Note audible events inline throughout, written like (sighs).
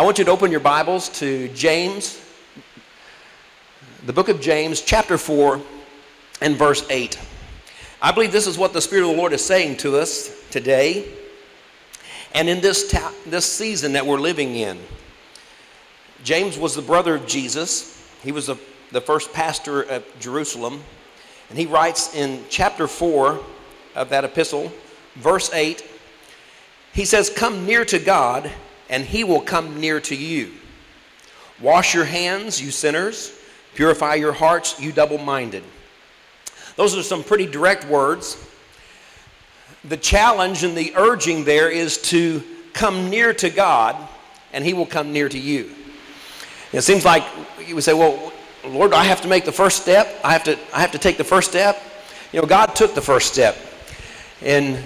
I want you to open your Bibles to James, the book of James, chapter 4, and verse 8. I believe this is what the Spirit of the Lord is saying to us today and in this, ta- this season that we're living in. James was the brother of Jesus, he was the, the first pastor of Jerusalem. And he writes in chapter 4 of that epistle, verse 8, he says, Come near to God and he will come near to you. Wash your hands, you sinners. Purify your hearts, you double minded. Those are some pretty direct words. The challenge and the urging there is to come near to God, and He will come near to you. It seems like you would say, Well, Lord, I have to make the first step. I have to, I have to take the first step. You know, God took the first step. And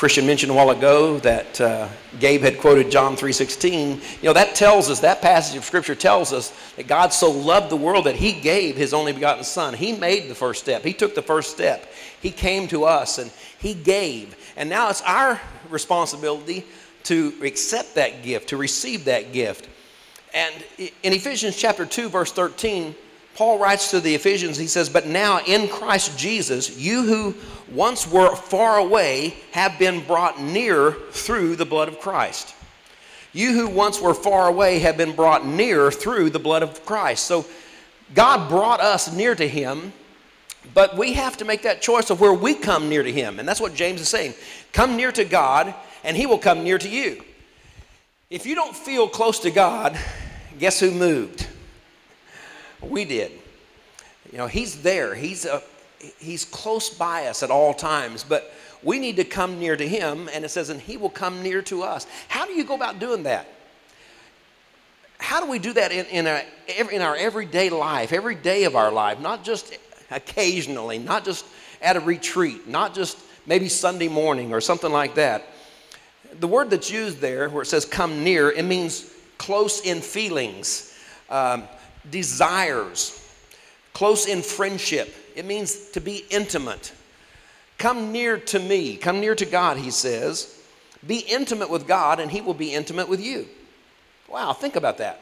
Christian mentioned a while ago that uh, Gabe had quoted John 3:16. You know that tells us that passage of Scripture tells us that God so loved the world that He gave His only begotten Son. He made the first step. He took the first step. He came to us and He gave. And now it's our responsibility to accept that gift, to receive that gift. And in Ephesians chapter 2, verse 13, Paul writes to the Ephesians, he says, But now in Christ Jesus, you who once were far away have been brought near through the blood of Christ. You who once were far away have been brought near through the blood of Christ. So God brought us near to Him, but we have to make that choice of where we come near to Him. And that's what James is saying. Come near to God, and He will come near to you. If you don't feel close to God, guess who moved? We did. You know, He's there. He's, a, he's close by us at all times, but we need to come near to Him, and it says, and He will come near to us. How do you go about doing that? How do we do that in, in, a, in our everyday life, every day of our life, not just occasionally, not just at a retreat, not just maybe Sunday morning or something like that? The word that's used there, where it says come near, it means close in feelings. Um, desires, close in friendship. It means to be intimate. Come near to me, come near to God, he says. Be intimate with God, and he will be intimate with you. Wow, think about that.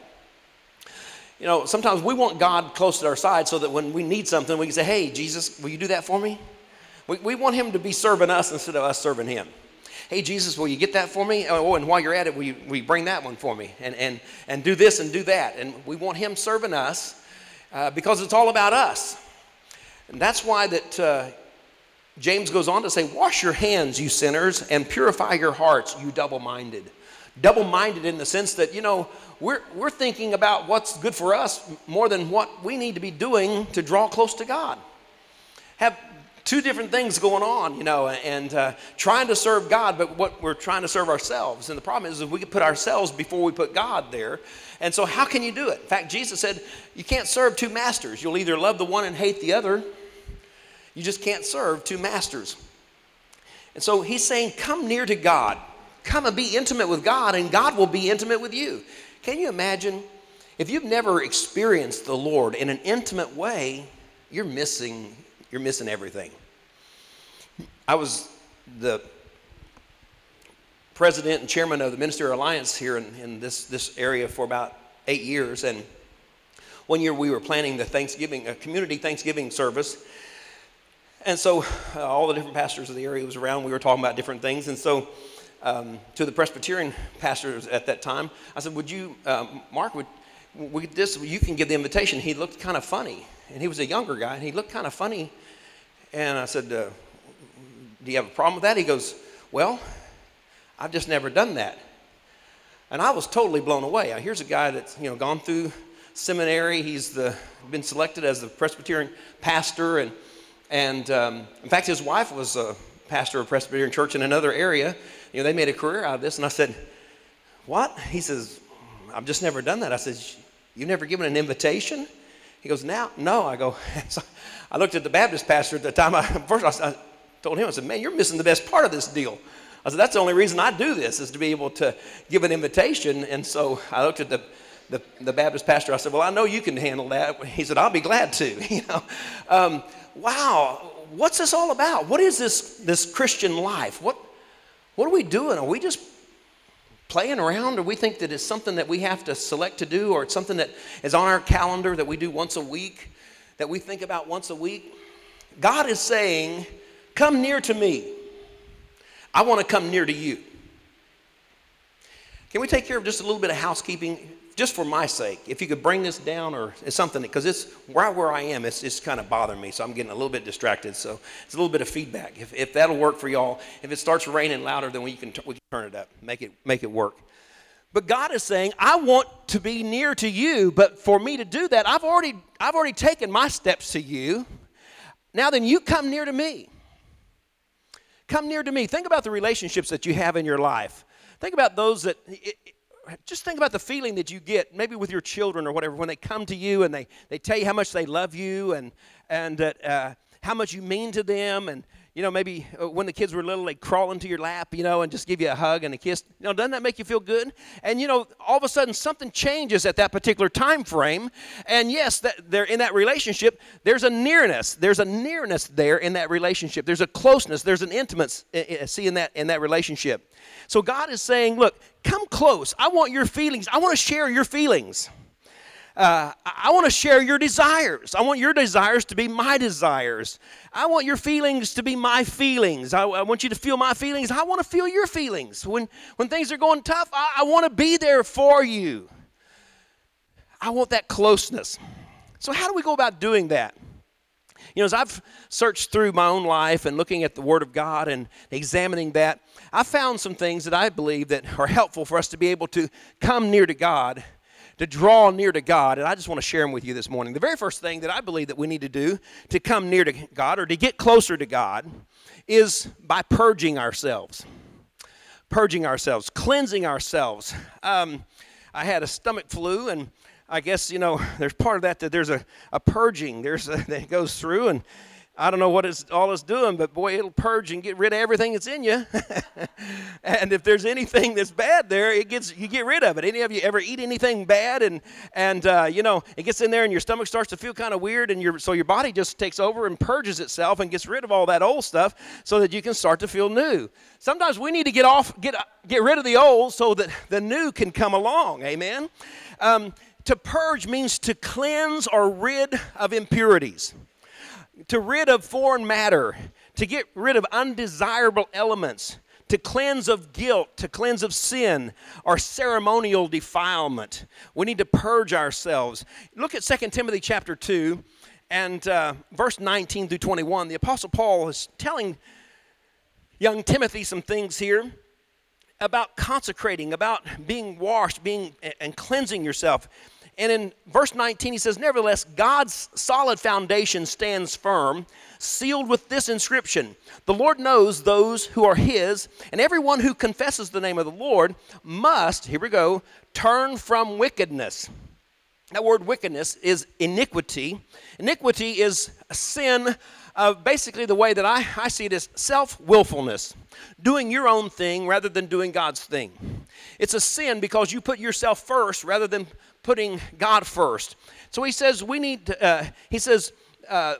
You know, sometimes we want God close to our side so that when we need something, we can say, Hey, Jesus, will you do that for me? We, we want him to be serving us instead of us serving him hey, Jesus, will you get that for me? Oh, and while you're at it, will you bring that one for me? And, and, and do this and do that. And we want him serving us uh, because it's all about us. And that's why that uh, James goes on to say, wash your hands, you sinners, and purify your hearts, you double-minded. Double-minded in the sense that, you know, we're, we're thinking about what's good for us more than what we need to be doing to draw close to God. Have two different things going on, you know, and uh, trying to serve God, but what we're trying to serve ourselves. And the problem is, is we put ourselves before we put God there. And so, how can you do it? In fact, Jesus said, you can't serve two masters. You'll either love the one and hate the other. You just can't serve two masters. And so, he's saying, come near to God. Come and be intimate with God, and God will be intimate with you. Can you imagine? If you've never experienced the Lord in an intimate way, you're missing you're missing everything. I was the president and chairman of the Ministerial Alliance here in, in this, this area for about eight years. And one year we were planning the Thanksgiving, a community Thanksgiving service. And so uh, all the different pastors of the area was around. We were talking about different things. And so um, to the Presbyterian pastors at that time, I said, would you, um, Mark, would, would this, you can give the invitation. He looked kind of funny and he was a younger guy, and he looked kind of funny. And I said, uh, Do you have a problem with that? He goes, Well, I've just never done that. And I was totally blown away. Here's a guy that's you know gone through seminary. He's the, been selected as the Presbyterian pastor, and and um, in fact, his wife was a pastor of Presbyterian church in another area. You know, they made a career out of this. And I said, "What?" He says, "I've just never done that." I said, "You've never given an invitation?" He goes, now, no. I go, (laughs) so I looked at the Baptist pastor at the time. I, (laughs) first, I, I told him, I said, man, you're missing the best part of this deal. I said, that's the only reason I do this is to be able to give an invitation. And so I looked at the, the, the Baptist pastor. I said, well, I know you can handle that. He said, I'll be glad to. (laughs) You know, um, wow, what's this all about? What is this, this Christian life? What, what are we doing? Are we just playing around or we think that it's something that we have to select to do or it's something that is on our calendar that we do once a week, that we think about once a week. God is saying, Come near to me. I want to come near to you. Can we take care of just a little bit of housekeeping? Just for my sake, if you could bring this down or something, because it's right where I am, it's, it's kind of bothering me, so I'm getting a little bit distracted. So it's a little bit of feedback. If, if that'll work for y'all, if it starts raining louder, then we can, we can turn it up, make it, make it work. But God is saying, I want to be near to you, but for me to do that, I've already, I've already taken my steps to you. Now then, you come near to me. Come near to me. Think about the relationships that you have in your life. Think about those that, it, just think about the feeling that you get, maybe with your children or whatever, when they come to you and they, they tell you how much they love you and, and uh, how much you mean to them. And, you know, maybe uh, when the kids were little, they crawl into your lap, you know, and just give you a hug and a kiss. You know, doesn't that make you feel good? And, you know, all of a sudden something changes at that particular time frame. And yes, that they're in that relationship, there's a nearness. There's a nearness there in that relationship. There's a closeness. There's an intimacy in that, in that relationship. So God is saying, look, come close. I want your feelings. I want to share your feelings. Uh, I want to share your desires. I want your desires to be my desires. I want your feelings to be my feelings. I, I want you to feel my feelings. I want to feel your feelings. When, when things are going tough, I, I want to be there for you. I want that closeness. So, how do we go about doing that? You know, as I've searched through my own life and looking at the Word of God and examining that, I found some things that I believe that are helpful for us to be able to come near to God to draw near to God, and I just want to share them with you this morning. The very first thing that I believe that we need to do to come near to God or to get closer to God is by purging ourselves. Purging ourselves, cleansing ourselves. Um, I had a stomach flu, and I guess, you know, there's part of that that there's a, a purging there's a, that goes through, and I don't know what it's all it's doing, but boy, it'll purge and get rid of everything that's in you. (laughs) and if there's anything that's bad there, it gets you get rid of it. Any of you ever eat anything bad and and uh, you know it gets in there and your stomach starts to feel kind of weird, and your so your body just takes over and purges itself and gets rid of all that old stuff so that you can start to feel new. Sometimes we need to get off, get get rid of the old so that the new can come along. Amen. Um, to purge means to cleanse or rid of impurities to rid of foreign matter, to get rid of undesirable elements, to cleanse of guilt, to cleanse of sin, or ceremonial defilement. We need to purge ourselves. Look at 2 Timothy chapter 2 and uh, verse 19 through 21. The Apostle Paul is telling young Timothy some things here about consecrating, about being washed, being and cleansing yourself. And in verse 19, he says, Nevertheless, God's solid foundation stands firm, sealed with this inscription The Lord knows those who are his, and everyone who confesses the name of the Lord must, here we go, turn from wickedness. That word wickedness is iniquity. Iniquity is sin uh, basically the way that I, I see it is self willfulness, doing your own thing rather than doing God's thing. It's a sin because you put yourself first rather than putting God first. So he says, we need to, uh, he says, uh,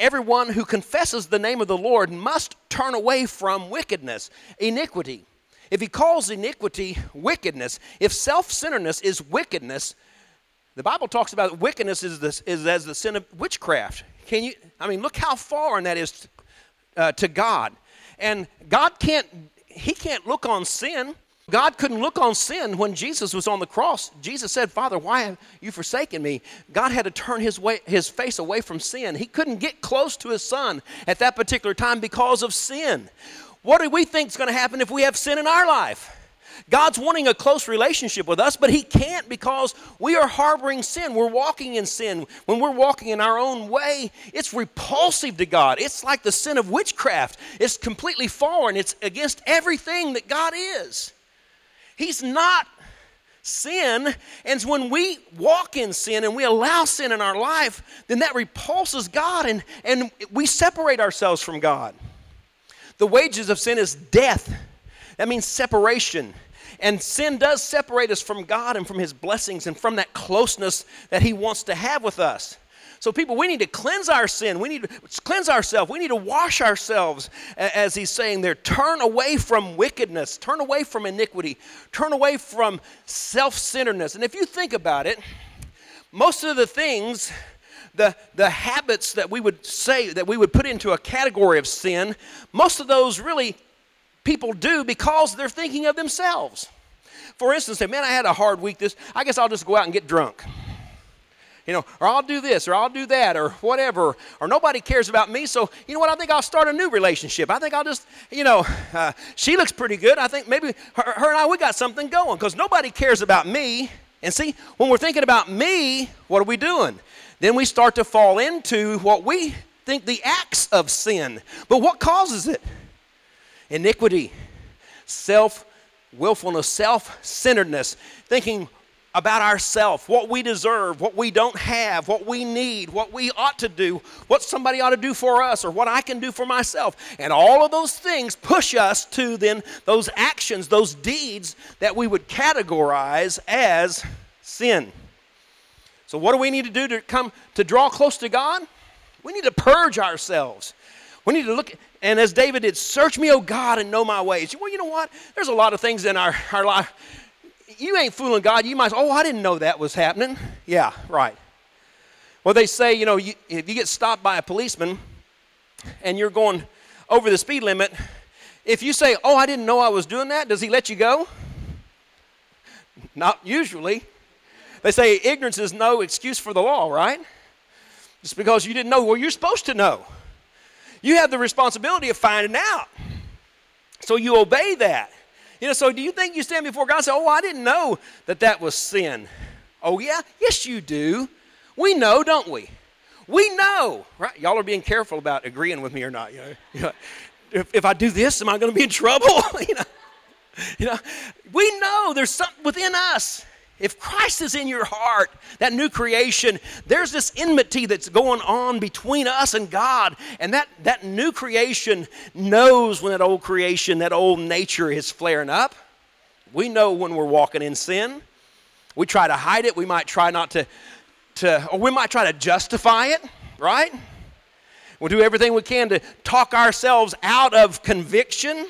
everyone who confesses the name of the Lord must turn away from wickedness, iniquity. If he calls iniquity wickedness, if self centeredness is wickedness, the Bible talks about wickedness is, is as the sin of witchcraft. Can you, I mean, look how far that is uh, to God. And God can't, He can't look on sin God couldn't look on sin when Jesus was on the cross. Jesus said, Father, why have you forsaken me? God had to turn his, way, his face away from sin. He couldn't get close to his son at that particular time because of sin. What do we think is going to happen if we have sin in our life? God's wanting a close relationship with us, but He can't because we are harboring sin. We're walking in sin. When we're walking in our own way, it's repulsive to God. It's like the sin of witchcraft. It's completely foreign, it's against everything that God is. He's not sin. And when we walk in sin and we allow sin in our life, then that repulses God and, and we separate ourselves from God. The wages of sin is death. That means separation. And sin does separate us from God and from His blessings and from that closeness that He wants to have with us. So, people, we need to cleanse our sin. We need to cleanse ourselves. We need to wash ourselves, as he's saying there. Turn away from wickedness, turn away from iniquity, turn away from self centeredness. And if you think about it, most of the things, the, the habits that we would say, that we would put into a category of sin, most of those really people do because they're thinking of themselves. For instance, say, man, I had a hard week this, I guess I'll just go out and get drunk you know, or I'll do this, or I'll do that, or whatever, or nobody cares about me. So, you know what? I think I'll start a new relationship. I think I'll just, you know, uh, she looks pretty good. I think maybe her, her and I, we got something going because nobody cares about me. And see, when we're thinking about me, what are we doing? Then we start to fall into what we think the acts of sin. But what causes it? Iniquity, self willfulness, self centeredness, thinking about ourselves, what we deserve, what we don't have, what we need, what we ought to do, what somebody ought to do for us, or what I can do for myself. And all of those things push us to then those actions, those deeds that we would categorize as sin. So, what do we need to do to come to draw close to God? We need to purge ourselves. We need to look, and as David did, search me, O God, and know my ways. Well, you know what? There's a lot of things in our, our life you ain't fooling God. You might, oh, I didn't know that was happening. Yeah, right. Well, they say, you know, you, if you get stopped by a policeman and you're going over the speed limit, if you say, oh, I didn't know I was doing that, does he let you go? Not usually. They say ignorance is no excuse for the law, right? Just because you didn't know, well, you're supposed to know. You have the responsibility of finding out. So you obey that. You know, so do you think you stand before God and say, Oh, I didn't know that that was sin? Oh, yeah? Yes, you do. We know, don't we? We know, right? Y'all are being careful about agreeing with me or not. You know, (laughs) you know if, if I do this, am I going to be in trouble? (laughs) you know, you know, we know there's something within us if Christ is in your heart, that new creation, there's this enmity that's going on between us and God. And that, that new creation knows when that old creation, that old nature is flaring up. We know when we're walking in sin. We try to hide it. We might try not to, to or we might try to justify it, right? We'll do everything we can to talk ourselves out of conviction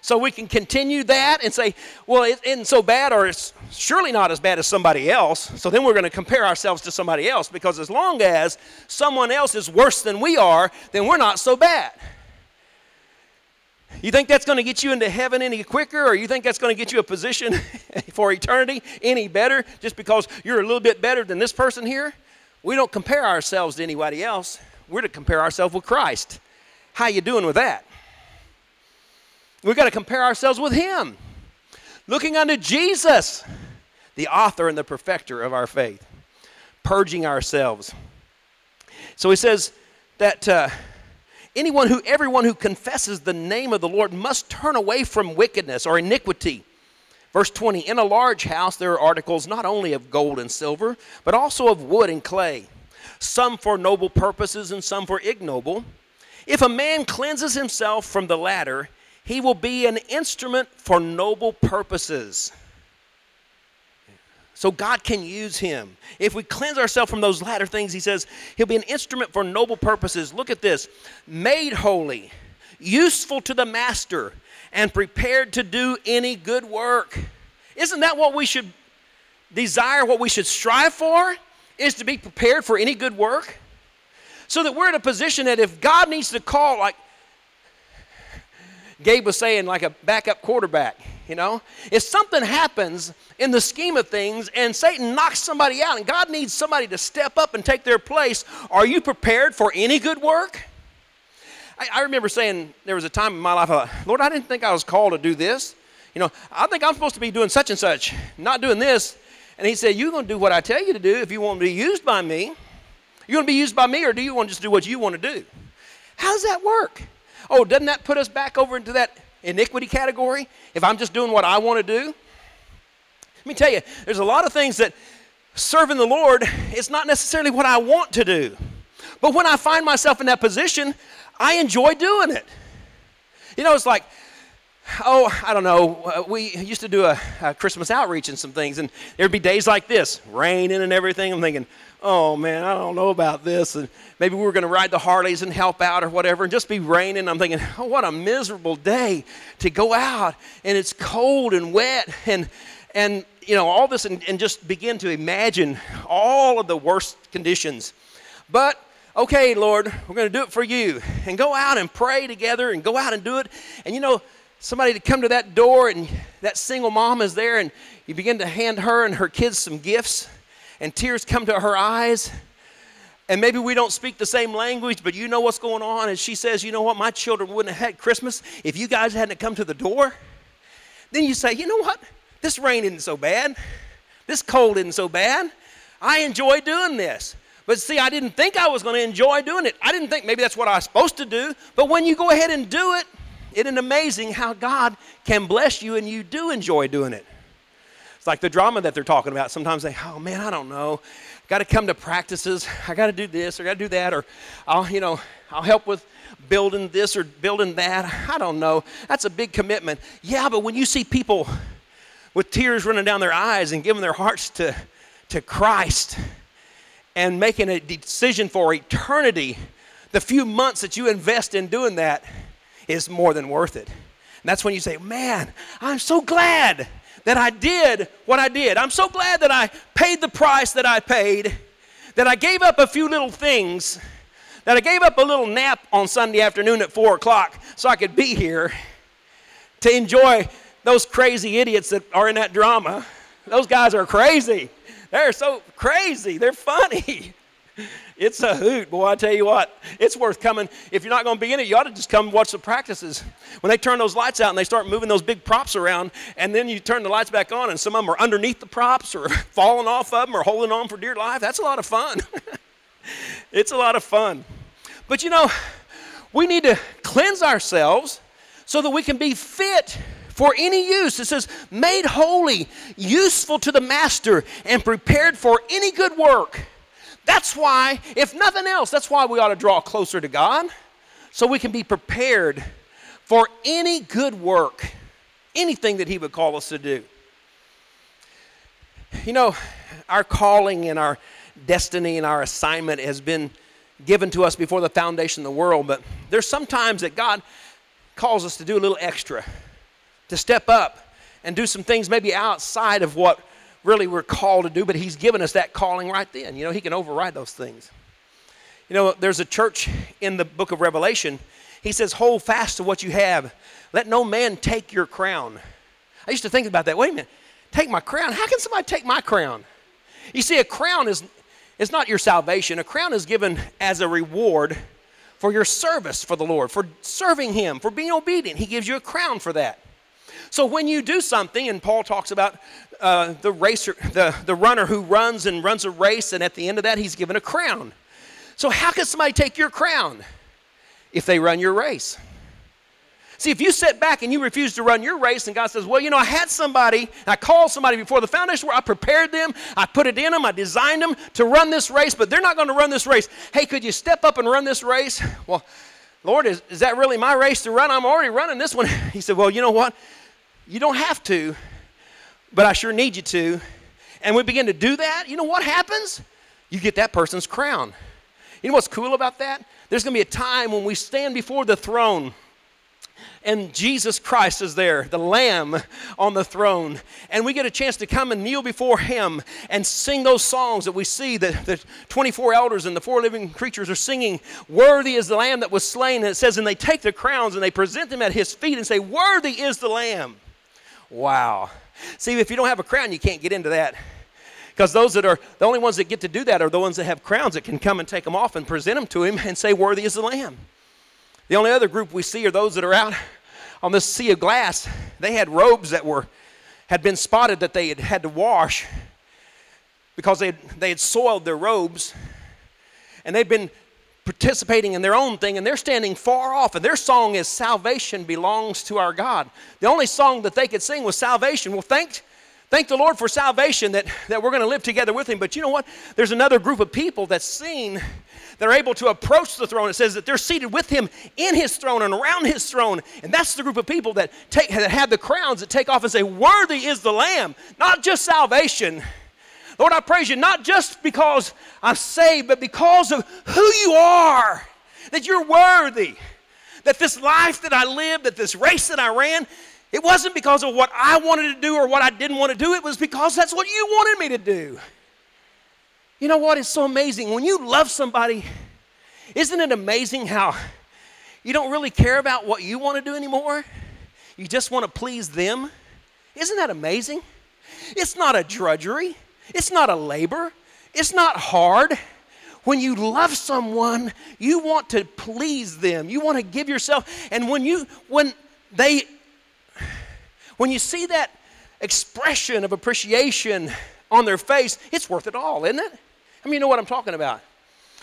so we can continue that and say, well, it isn't so bad, or it's surely not as bad as somebody else. So then we're going to compare ourselves to somebody else because as long as someone else is worse than we are, then we're not so bad. You think that's going to get you into heaven any quicker, or you think that's going to get you a position (laughs) for eternity any better just because you're a little bit better than this person here? We don't compare ourselves to anybody else. We're to compare ourselves with Christ. How you doing with that? We've got to compare ourselves with Him. Looking unto Jesus, the author and the perfecter of our faith, purging ourselves. So he says that uh, anyone who, everyone who confesses the name of the Lord must turn away from wickedness or iniquity. Verse 20 In a large house there are articles not only of gold and silver, but also of wood and clay, some for noble purposes and some for ignoble. If a man cleanses himself from the latter, he will be an instrument for noble purposes. So God can use him. If we cleanse ourselves from those latter things, he says he'll be an instrument for noble purposes. Look at this made holy, useful to the master, and prepared to do any good work. Isn't that what we should desire, what we should strive for? Is to be prepared for any good work? So that we're in a position that if God needs to call, like Gabe was saying, like a backup quarterback, you know? If something happens in the scheme of things and Satan knocks somebody out and God needs somebody to step up and take their place, are you prepared for any good work? I, I remember saying there was a time in my life, I thought, Lord, I didn't think I was called to do this. You know, I think I'm supposed to be doing such and such, not doing this. And he said, You're going to do what I tell you to do if you want to be used by me. You want to be used by me, or do you want to just do what you want to do? How does that work? Oh, doesn't that put us back over into that iniquity category if I'm just doing what I want to do? Let me tell you, there's a lot of things that serving the Lord is not necessarily what I want to do. But when I find myself in that position, I enjoy doing it. You know, it's like oh, I don't know. Uh, we used to do a, a, Christmas outreach and some things, and there'd be days like this, raining and everything. I'm thinking, oh man, I don't know about this. And maybe we were going to ride the Harleys and help out or whatever, and just be raining. I'm thinking, oh, what a miserable day to go out, and it's cold and wet, and and you know all this, and, and just begin to imagine all of the worst conditions. But okay, Lord, we're going to do it for you, and go out and pray together, and go out and do it, and you know somebody to come to that door and that single mom is there and you begin to hand her and her kids some gifts and tears come to her eyes. And maybe we don't speak the same language but you know what's going on. And she says you know what? My children wouldn't have had christmas if you guys hadn't come to the door. Then you say you know what? This rain isn't so bad. This cold isn't so bad. I enjoy doing this. But see i didn't think i was going to enjoy doing it. I didn't think maybe that's what i was supposed to do. But when you go ahead and do it isn't it amazing how God can bless you and you do enjoy doing it? It's like the drama that they're talking about. Sometimes they, oh man, I don't know. Got to come to practices. I got to do this or got to do that, or I'll, you know, I'll help with building this or building that. I don't know. That's a big commitment. Yeah, but when you see people with tears running down their eyes and giving their hearts to, to Christ and making a decision for eternity, the few months that you invest in doing that, is more than worth it. And that's when you say, Man, I'm so glad that I did what I did. I'm so glad that I paid the price that I paid, that I gave up a few little things, that I gave up a little nap on Sunday afternoon at 4 o'clock so I could be here to enjoy those crazy idiots that are in that drama. Those guys are crazy. They're so crazy. They're funny. (laughs) (laughs) It's a hoot, boy. I tell you what, it's worth coming. If you're not going to be in it, you ought to just come watch the practices. When they turn those lights out and they start moving those big props around, and then you turn the lights back on, and some of them are underneath the props or (laughs) falling off of them or holding on for dear life, that's a lot of fun. (laughs) it's a lot of fun. But you know, we need to cleanse ourselves so that we can be fit for any use. It says, made holy, useful to the master, and prepared for any good work. That's why, if nothing else, that's why we ought to draw closer to God so we can be prepared for any good work, anything that He would call us to do. You know, our calling and our destiny and our assignment has been given to us before the foundation of the world, but there's sometimes that God calls us to do a little extra, to step up and do some things maybe outside of what really we're called to do, but He's given us that calling right then. You know, He can override those things. You know, there's a church in the book of Revelation. He says, Hold fast to what you have. Let no man take your crown. I used to think about that. Wait a minute. Take my crown? How can somebody take my crown? You see, a crown is, is not your salvation. A crown is given as a reward for your service for the Lord, for serving Him, for being obedient. He gives you a crown for that. So when you do something, and Paul talks about uh, the racer, the, the runner who runs and runs a race, and at the end of that, he's given a crown. So how can somebody take your crown if they run your race? See, if you sit back and you refuse to run your race, and God says, Well, you know, I had somebody, I called somebody before the foundation where I prepared them, I put it in them, I designed them to run this race, but they're not going to run this race. Hey, could you step up and run this race? Well, Lord, is, is that really my race to run? I'm already running this one. (laughs) He said, Well, you know what? You don't have to, but I sure need you to. And we begin to do that, you know what happens? You get that person's crown. You know what's cool about that? There's going to be a time when we stand before the throne and Jesus Christ is there, the Lamb on the throne. And we get a chance to come and kneel before Him and sing those songs that we see that the 24 elders and the four living creatures are singing. Worthy is the Lamb that was slain. And it says, and they take the crowns and they present them at His feet and say, Worthy is the Lamb. Wow. See, if you don't have a crown, you can't get into that. Because those that are the only ones that get to do that are the ones that have crowns that can come and take them off and present them to him and say, Worthy is the Lamb. The only other group we see are those that are out on this sea of glass. They had robes that were had been spotted that they had had to wash because they had, they had soiled their robes and they'd been participating in their own thing and they're standing far off and their song is salvation belongs to our god the only song that they could sing was salvation well thank Thank the Lord for salvation that, that we're going to live together with Him. But you know what? There's another group of people that's seen they're able to approach the throne. It says that they're seated with him in his throne and around his throne. And that's the group of people that, take, that have the crowns that take off and say, Worthy is the Lamb. Not just salvation. Lord, I praise you, not just because I'm saved, but because of who you are, that you're worthy. That this life that I lived, that this race that I ran, it wasn't because of what I wanted to do or what I didn't want to do. It was because that's what you wanted me to do. You know what? It's so amazing. When you love somebody, isn't it amazing how you don't really care about what you want to do anymore? You just want to please them? Isn't that amazing? It's not a drudgery, it's not a labor, it's not hard. When you love someone, you want to please them. You want to give yourself and when you when they when you see that expression of appreciation on their face, it's worth it all, isn't it? I mean, you know what I'm talking about?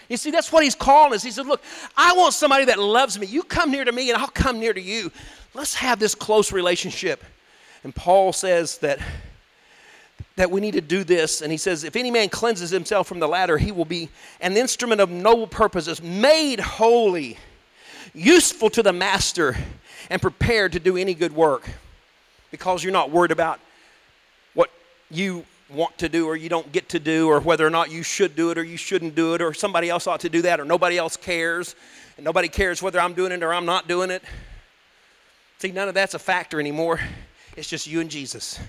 You see, that's what he's calling us. He said, Look, I want somebody that loves me. You come near to me, and I'll come near to you. Let's have this close relationship. And Paul says that, that we need to do this. And he says, If any man cleanses himself from the latter, he will be an instrument of noble purposes, made holy, useful to the master, and prepared to do any good work. Because you're not worried about what you want to do or you don't get to do, or whether or not you should do it or you shouldn't do it, or somebody else ought to do that, or nobody else cares, and nobody cares whether I'm doing it or I'm not doing it. See, none of that's a factor anymore. It's just you and Jesus.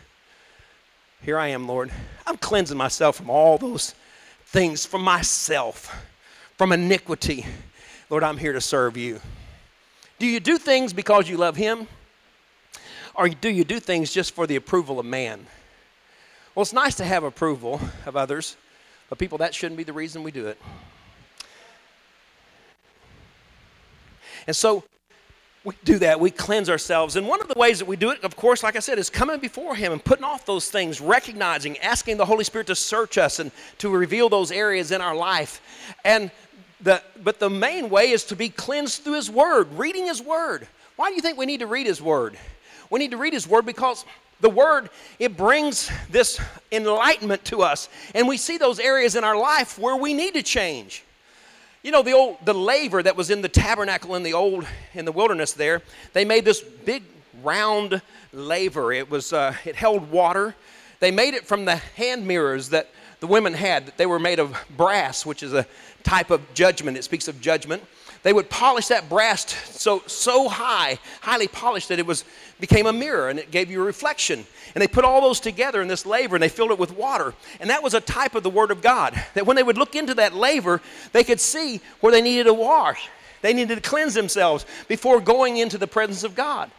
Here I am, Lord. I'm cleansing myself from all those things, from myself, from iniquity. Lord, I'm here to serve you. Do you do things because you love Him? Or do you do things just for the approval of man? Well, it's nice to have approval of others, but people, that shouldn't be the reason we do it. And so we do that. We cleanse ourselves. And one of the ways that we do it, of course, like I said, is coming before Him and putting off those things, recognizing, asking the Holy Spirit to search us and to reveal those areas in our life. And the, but the main way is to be cleansed through His Word, reading His Word. Why do you think we need to read His Word? We need to read His Word because the word, it brings this enlightenment to us. And we see those areas in our life where we need to change. You know, the old the laver that was in the tabernacle in the old in the wilderness there, they made this big round laver. It was uh, it held water. They made it from the hand mirrors that the women had. That they were made of brass, which is a type of judgment. It speaks of judgment. They would polish that brass so so high, highly polished that it was became a mirror and it gave you a reflection. And they put all those together in this laver and they filled it with water. And that was a type of the Word of God. That when they would look into that laver, they could see where they needed to wash. They needed to cleanse themselves before going into the presence of God.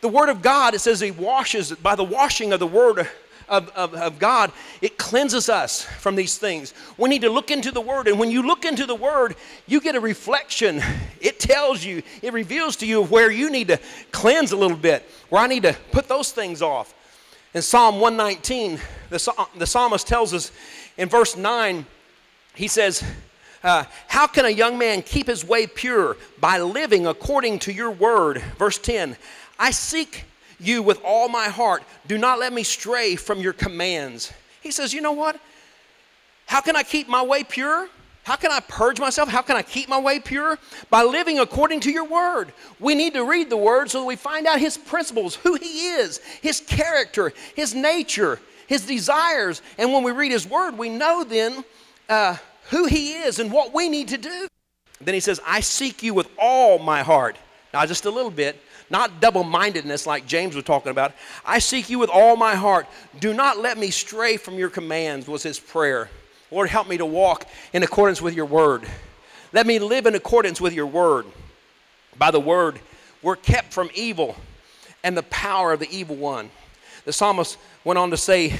The Word of God, it says He washes, by the washing of the Word of, of, of, God, it cleanses us from these things. We need to look into the Word, and when you look into the Word, you get a reflection. It tells you, it reveals to you where you need to cleanse a little bit, where I need to put those things off. In Psalm 119, the, the psalmist tells us in verse 9, he says, uh, How can a young man keep his way pure? By living according to your word. Verse 10, I seek you with all my heart. Do not let me stray from your commands. He says, You know what? How can I keep my way pure? How can I purge myself? How can I keep my way pure? By living according to your word. We need to read the word so that we find out his principles, who he is, his character, his nature, his desires. And when we read his word, we know then uh, who he is and what we need to do. Then he says, I seek you with all my heart. Now, just a little bit not double mindedness like James was talking about. I seek you with all my heart. Do not let me stray from your commands, was his prayer. Lord, help me to walk in accordance with your word. Let me live in accordance with your word. By the word, we're kept from evil and the power of the evil one. The psalmist went on to say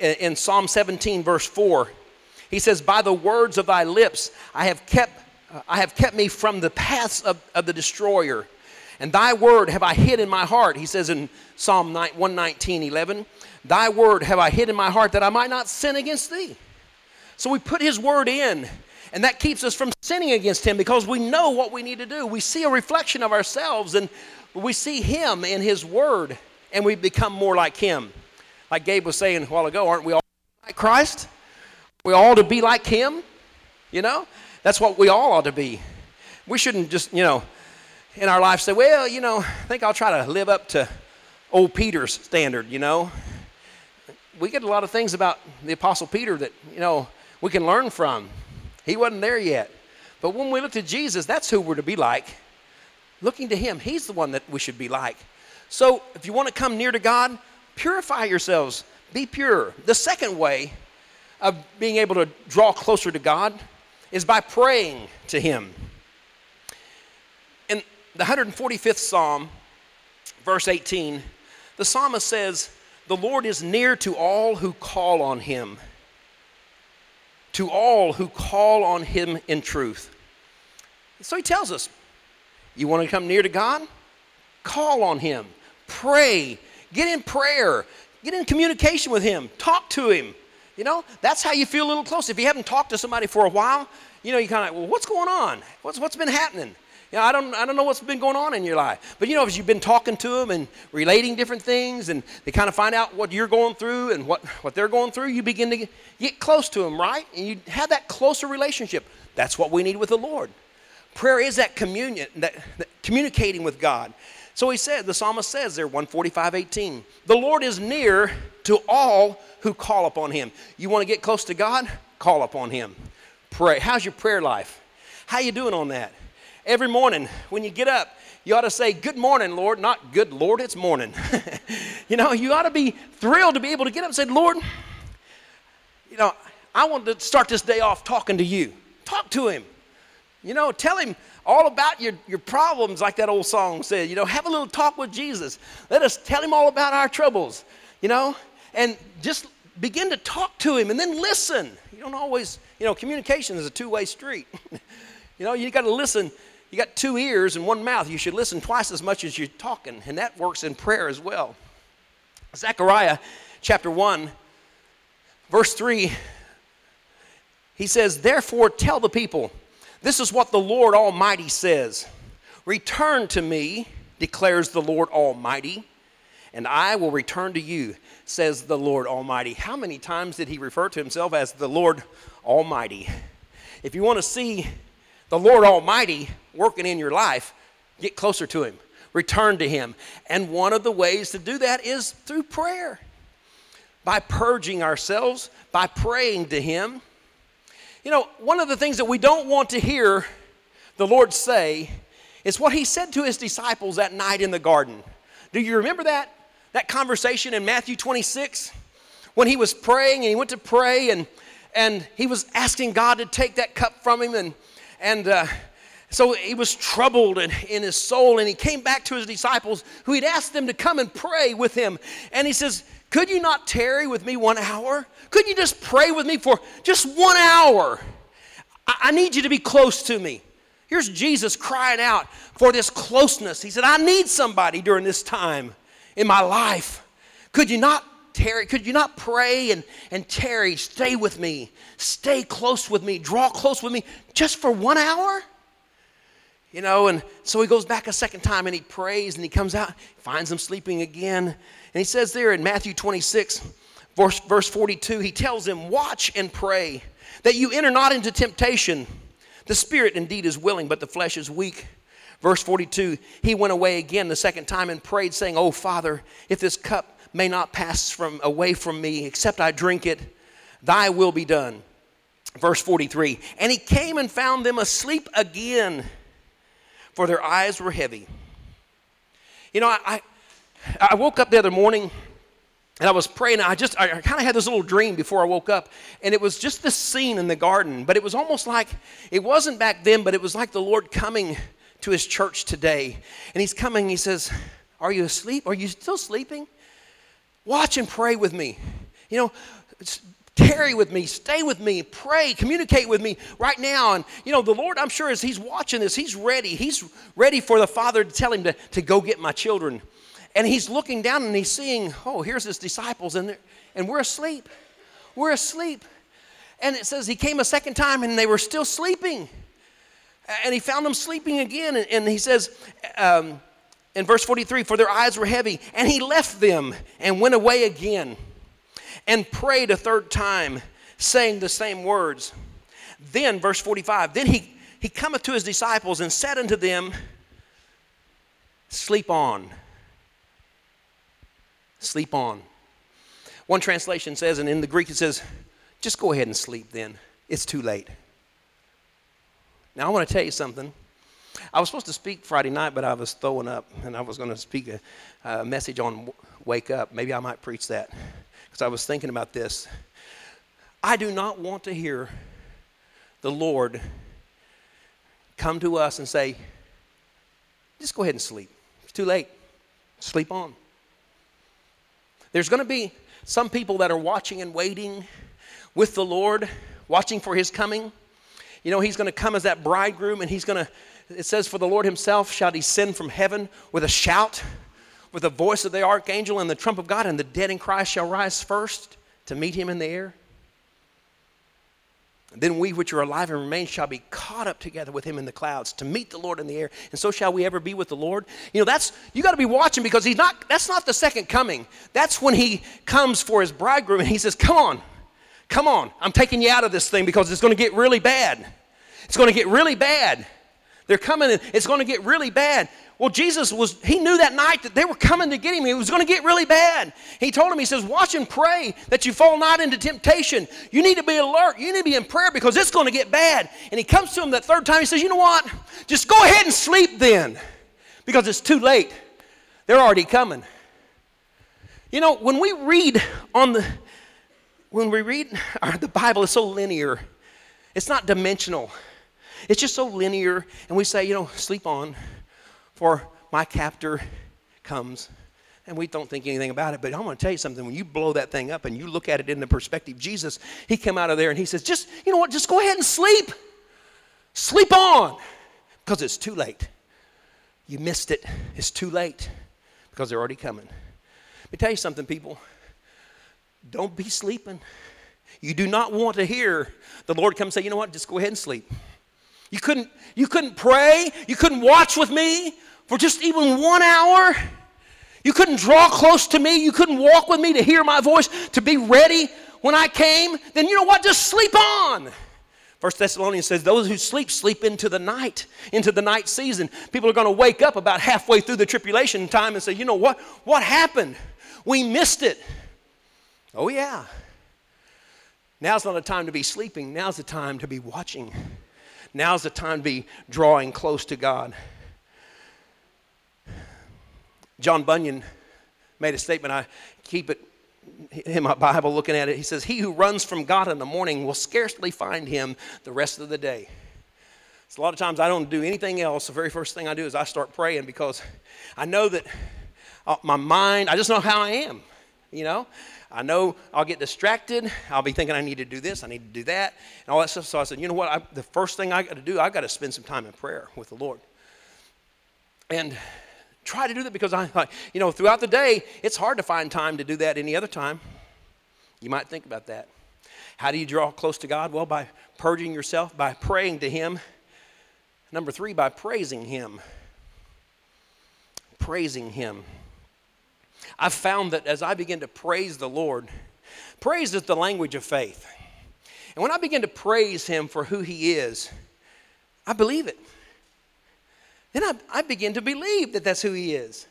in Psalm 17, verse 4, he says, By the words of thy lips I have kept, I have kept me from the paths of, of the destroyer. And thy word have I hid in my heart. He says in Psalm 119, 11, Thy word have I hid in my heart that I might not sin against thee. So we put his word in, and that keeps us from sinning against him because we know what we need to do. We see a reflection of ourselves, and we see him in his word, and we become more like him. like Gabe was saying a while ago, aren't we all like Christ? We all to be like Him, you know? That's what we all ought to be. We shouldn't just, you know, in our life say, well, you know, I think I'll try to live up to old Peter's standard, you know? We get a lot of things about the Apostle Peter that, you know, we can learn from. He wasn't there yet. But when we look to Jesus, that's who we're to be like. Looking to Him, He's the one that we should be like. So if you want to come near to God, purify yourselves, be pure. The second way of being able to draw closer to God is by praying to Him. The 145th Psalm, verse 18, the psalmist says, The Lord is near to all who call on Him to all who call on him in truth. So he tells us, you want to come near to God? Call on him. Pray. Get in prayer. Get in communication with him. Talk to him. You know, that's how you feel a little close. If you haven't talked to somebody for a while, you know, you kind of, well, what's going on? What's, what's been happening? You know, I don't, I don't know what's been going on in your life. But you know, as you've been talking to them and relating different things, and they kind of find out what you're going through and what, what they're going through, you begin to get, close to them, right? And you have that closer relationship. That's what we need with the Lord. Prayer is that communion, that, that communicating with God. So he said, the psalmist says there, 145, 18, the Lord is near to all who call upon him. You want to get close to God? Call upon him. Pray. How's your prayer life? How you doing on that? Every morning when you get up, you ought to say, Good morning, Lord, not good Lord, it's morning. (laughs) you know, you ought to be thrilled to be able to get up and say, Lord, you know, I want to start this day off talking to you. Talk to him. You know, tell him all about your, your problems, like that old song said. You know, have a little talk with Jesus. Let us tell him all about our troubles, you know, and just begin to talk to him and then listen. You don't always, you know, communication is a two way street. (laughs) you know, you got to listen you got two ears and one mouth. You should listen twice as much as you're talking, and that works in prayer as well. Zechariah chapter 1, verse 3, he says, Therefore tell the people, this is what the Lord Almighty says Return to me, declares the Lord Almighty, and I will return to you, says the Lord Almighty. How many times did he refer to himself as the Lord Almighty? If you want to see the Lord Almighty working in your life, get closer to Him, return to Him. And one of the ways to do that is through prayer, by purging ourselves, by praying to Him. You know, one of the things that we don't want to hear the Lord say is what He said to His disciples that night in the garden. Do you remember that? That conversation in Matthew 26 when he was praying and he went to pray and, and he was asking God to take that cup from him and and uh, so he was troubled in, in his soul, and he came back to his disciples who he'd asked them to come and pray with him. And he says, Could you not tarry with me one hour? Could you just pray with me for just one hour? I, I need you to be close to me. Here's Jesus crying out for this closeness. He said, I need somebody during this time in my life. Could you not tarry? Could you not pray and, and tarry? Stay with me. Stay close with me. Draw close with me just for one hour? You know, and so he goes back a second time and he prays and he comes out, finds them sleeping again. And he says there in Matthew 26, verse, verse 42, he tells them, Watch and pray that you enter not into temptation. The spirit indeed is willing, but the flesh is weak. Verse 42, he went away again the second time and prayed, saying, Oh, Father, if this cup may not pass from away from me except I drink it. Thy will be done. Verse 43 And he came and found them asleep again, for their eyes were heavy. You know, I, I, woke up the other morning and I was praying. I just, I kind of had this little dream before I woke up, and it was just this scene in the garden. But it was almost like it wasn't back then, but it was like the Lord coming to His church today, and He's coming. He says, "Are you asleep? Are you still sleeping?" Watch and pray with me. You know, tarry with me, stay with me, pray, communicate with me right now. And, you know, the Lord, I'm sure, as He's watching this, He's ready. He's ready for the Father to tell Him to, to go get my children. And He's looking down and He's seeing, oh, here's His disciples, and, and we're asleep. We're asleep. And it says He came a second time and they were still sleeping. And He found them sleeping again. And, and He says, um, in verse 43 for their eyes were heavy and he left them and went away again and prayed a third time, saying the same words. Then, verse 45, then he, he cometh to his disciples and said unto them, Sleep on. Sleep on. One translation says, and in the Greek it says, just go ahead and sleep then. It's too late. Now, I want to tell you something. I was supposed to speak Friday night, but I was throwing up, and I was going to speak a, a message on wake up. Maybe I might preach that because I was thinking about this. I do not want to hear the Lord come to us and say, just go ahead and sleep. It's too late. Sleep on. There's going to be some people that are watching and waiting with the Lord, watching for his coming. You know, he's going to come as that bridegroom, and he's going to, it says, For the Lord himself shall descend from heaven with a shout, with the voice of the archangel and the trump of God, and the dead in Christ shall rise first to meet him in the air. Then we which are alive and remain shall be caught up together with him in the clouds to meet the Lord in the air, and so shall we ever be with the Lord. You know, that's you got to be watching because he's not that's not the second coming. That's when he comes for his bridegroom and he says, Come on, come on, I'm taking you out of this thing because it's to get really bad. It's to get really bad. They're coming and it's to get really bad. Well, Jesus was, he knew that night that they were coming to get him. It was going to get really bad. He told him, he says, watch and pray that you fall not into temptation. You need to be alert. You need to be in prayer because it's going to get bad. And he comes to him that third time. He says, you know what? Just go ahead and sleep then because it's too late. They're already coming. You know, when we read on the, when we read, (laughs) the Bible is so linear. It's not dimensional. It's just so linear. And we say, you know, sleep on for my captor comes. And we don't think anything about it, but I'm going to tell you something. When you blow that thing up and you look at it in the perspective, Jesus, he came out of there and he says, just, you know what, just go ahead and sleep. Sleep on because it's too late. You missed it. It's too late because they're already coming. Let me tell you something, people. Don't be sleeping. You do not want to hear the Lord come say, you know what, just go ahead and sleep. You couldn't, you couldn't pray. You couldn't watch with me for just even one hour. You couldn't draw close to me. You couldn't walk with me to hear my voice, to be ready when I came. Then you know what? Just sleep on. First Thessalonians says, Those who sleep, sleep into the night, into the night season. People are going to wake up about halfway through the tribulation time and say, You know what? What happened? We missed it. Oh, yeah. Now's not a time to be sleeping. Now's the time to be watching. Now's the time to be drawing close to God. John Bunyan made a statement. I keep it in my Bible looking at it. He says, He who runs from God in the morning will scarcely find him the rest of the day. So a lot of times I don't do anything else. The very first thing I do is I start praying because I know that uh, my mind, I just know how I am, you know? I know I'll get distracted. I'll be thinking I need to do this, I need to do that, and all that stuff. So I said, you know what? I, the first thing I got to do, I got to spend some time in prayer with the Lord. And try to do that because I, (laughs) you know, throughout the day, it's hard to find time to do that any other time. You might think about that. How do you draw close to God? Well, by purging yourself, by praying to Him. Number three, by praising Him. Praising Him. I've found that as I begin to praise the Lord, praise is the language of faith. And when I begin to praise Him for who He is, I believe it. Then I, I begin to believe that that's who He is.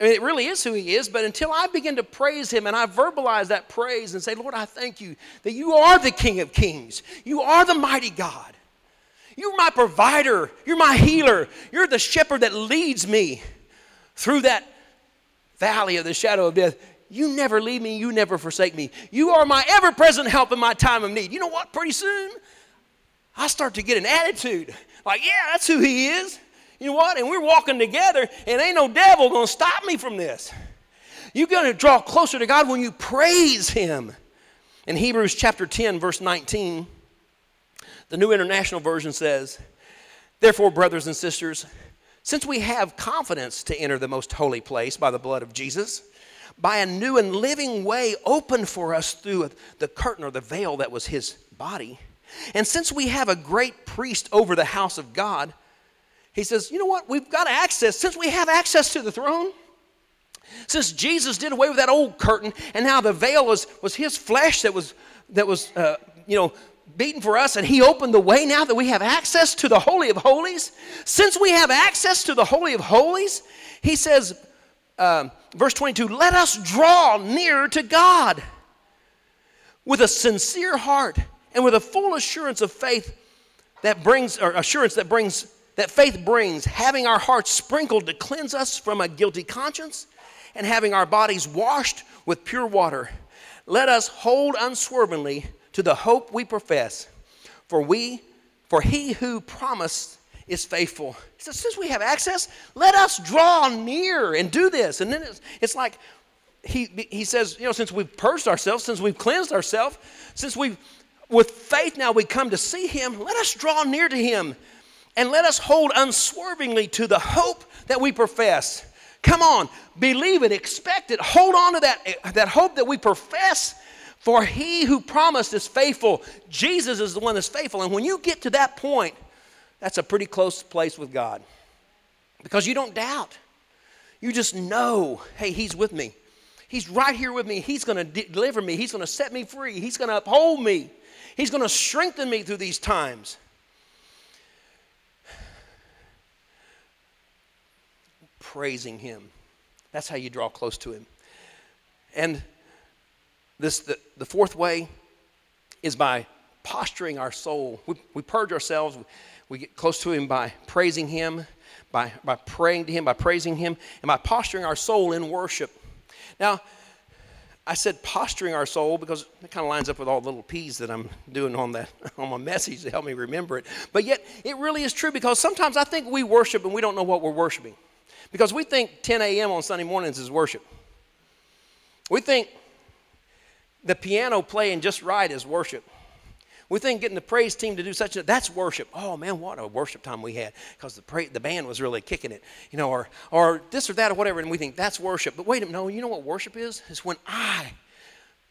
I mean, it really is who He is, but until I begin to praise Him and I verbalize that praise and say, Lord, I thank you that you are the King of Kings, you are the mighty God. You're my provider. You're my healer. You're the shepherd that leads me through that valley of the shadow of death, you never leave me, you never forsake me. You are my ever present help in my time of need. You know what? Pretty soon, I start to get an attitude like, yeah, that's who he is. You know what? And we're walking together, and ain't no devil gonna stop me from this. You're gonna draw closer to God when you praise him. In Hebrews chapter 10, verse 19, the New International Version says, Therefore, brothers and sisters, since we have confidence to enter the most holy place by the blood of Jesus, by a new and living way opened for us through the curtain or the veil that was his body, and since we have a great priest over the house of God, he says, you know what? We've got access. Since we have access to the throne, Since Jesus did away with that old curtain, and now the veil was, was his flesh that was, that was uh, you know, beaten for us, and he opened the way now that we have access to the Holy of Holies. Since we have access to the Holy of Holies, he says, uh, verse 22, let us draw near to God with a sincere heart and with a full assurance of faith that brings, or assurance that brings, that faith brings, having our hearts sprinkled to cleanse us from a guilty conscience and having our bodies washed with pure water. Let us hold unswervingly to the hope we profess, for we, for he who promised is faithful. He says, since we have access, let us draw near and do this. And then it's, it's like he, he says, you know, since we've purged ourselves, since we've cleansed ourselves, since we've, with faith now we come to see him, let us draw near to him and let us hold unswervingly to the hope that we profess. Come on, believe it, expect it, hold on to that, that hope that we profess. For he who promised is faithful. Jesus is the one that's faithful. And when you get to that point, that's a pretty close place with God because you don't doubt. You just know, hey, He's with me. He's right here with me. He's going to de- deliver me. He's going to set me free. He's going to uphold me. He's going to strengthen me through these times. Praising Him. That's how you draw close to Him. And this, the, the fourth way is by posturing our soul. We, we purge ourselves, we, we get close to Him by praising Him, by, by praying to Him, by praising Him, and by posturing our soul in worship. Now, I said posturing our soul because it kind of lines up with all the little P's that I'm doing on that (laughs) on my message to help me remember it. But yet, it really is true because sometimes I think we worship and we don't know what we're worshiping. Because we think 10 a.m. on Sunday mornings is worship. We think the piano playing just right is worship. We think getting the praise team to do such a that's worship. Oh man, what a worship time we had because the pra- the band was really kicking it, you know, or or this or that or whatever, and we think that's worship. But wait a minute, no, you know what worship is? Is when I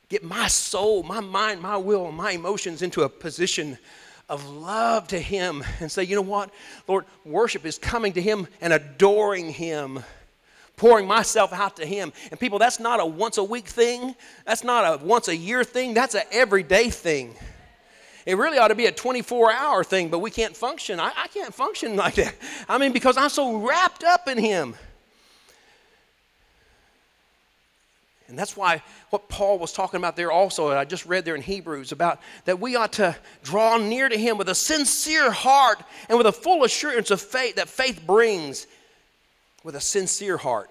get my soul, my mind, my will, my emotions into a position of love to Him and say, you know what, Lord, worship is coming to Him and adoring Him pouring myself out to Him. And people, that's not a once a week thing, that's not a once a year thing, that's an everyday thing. It really ought to be a 24 hour thing, but we can't function. I, I can't function like that. I mean, because I'm so wrapped up in Him. And that's why what Paul was talking about there also, I just read there in Hebrews about that we ought to draw near to him with a sincere heart and with a full assurance of faith that faith brings with a sincere heart.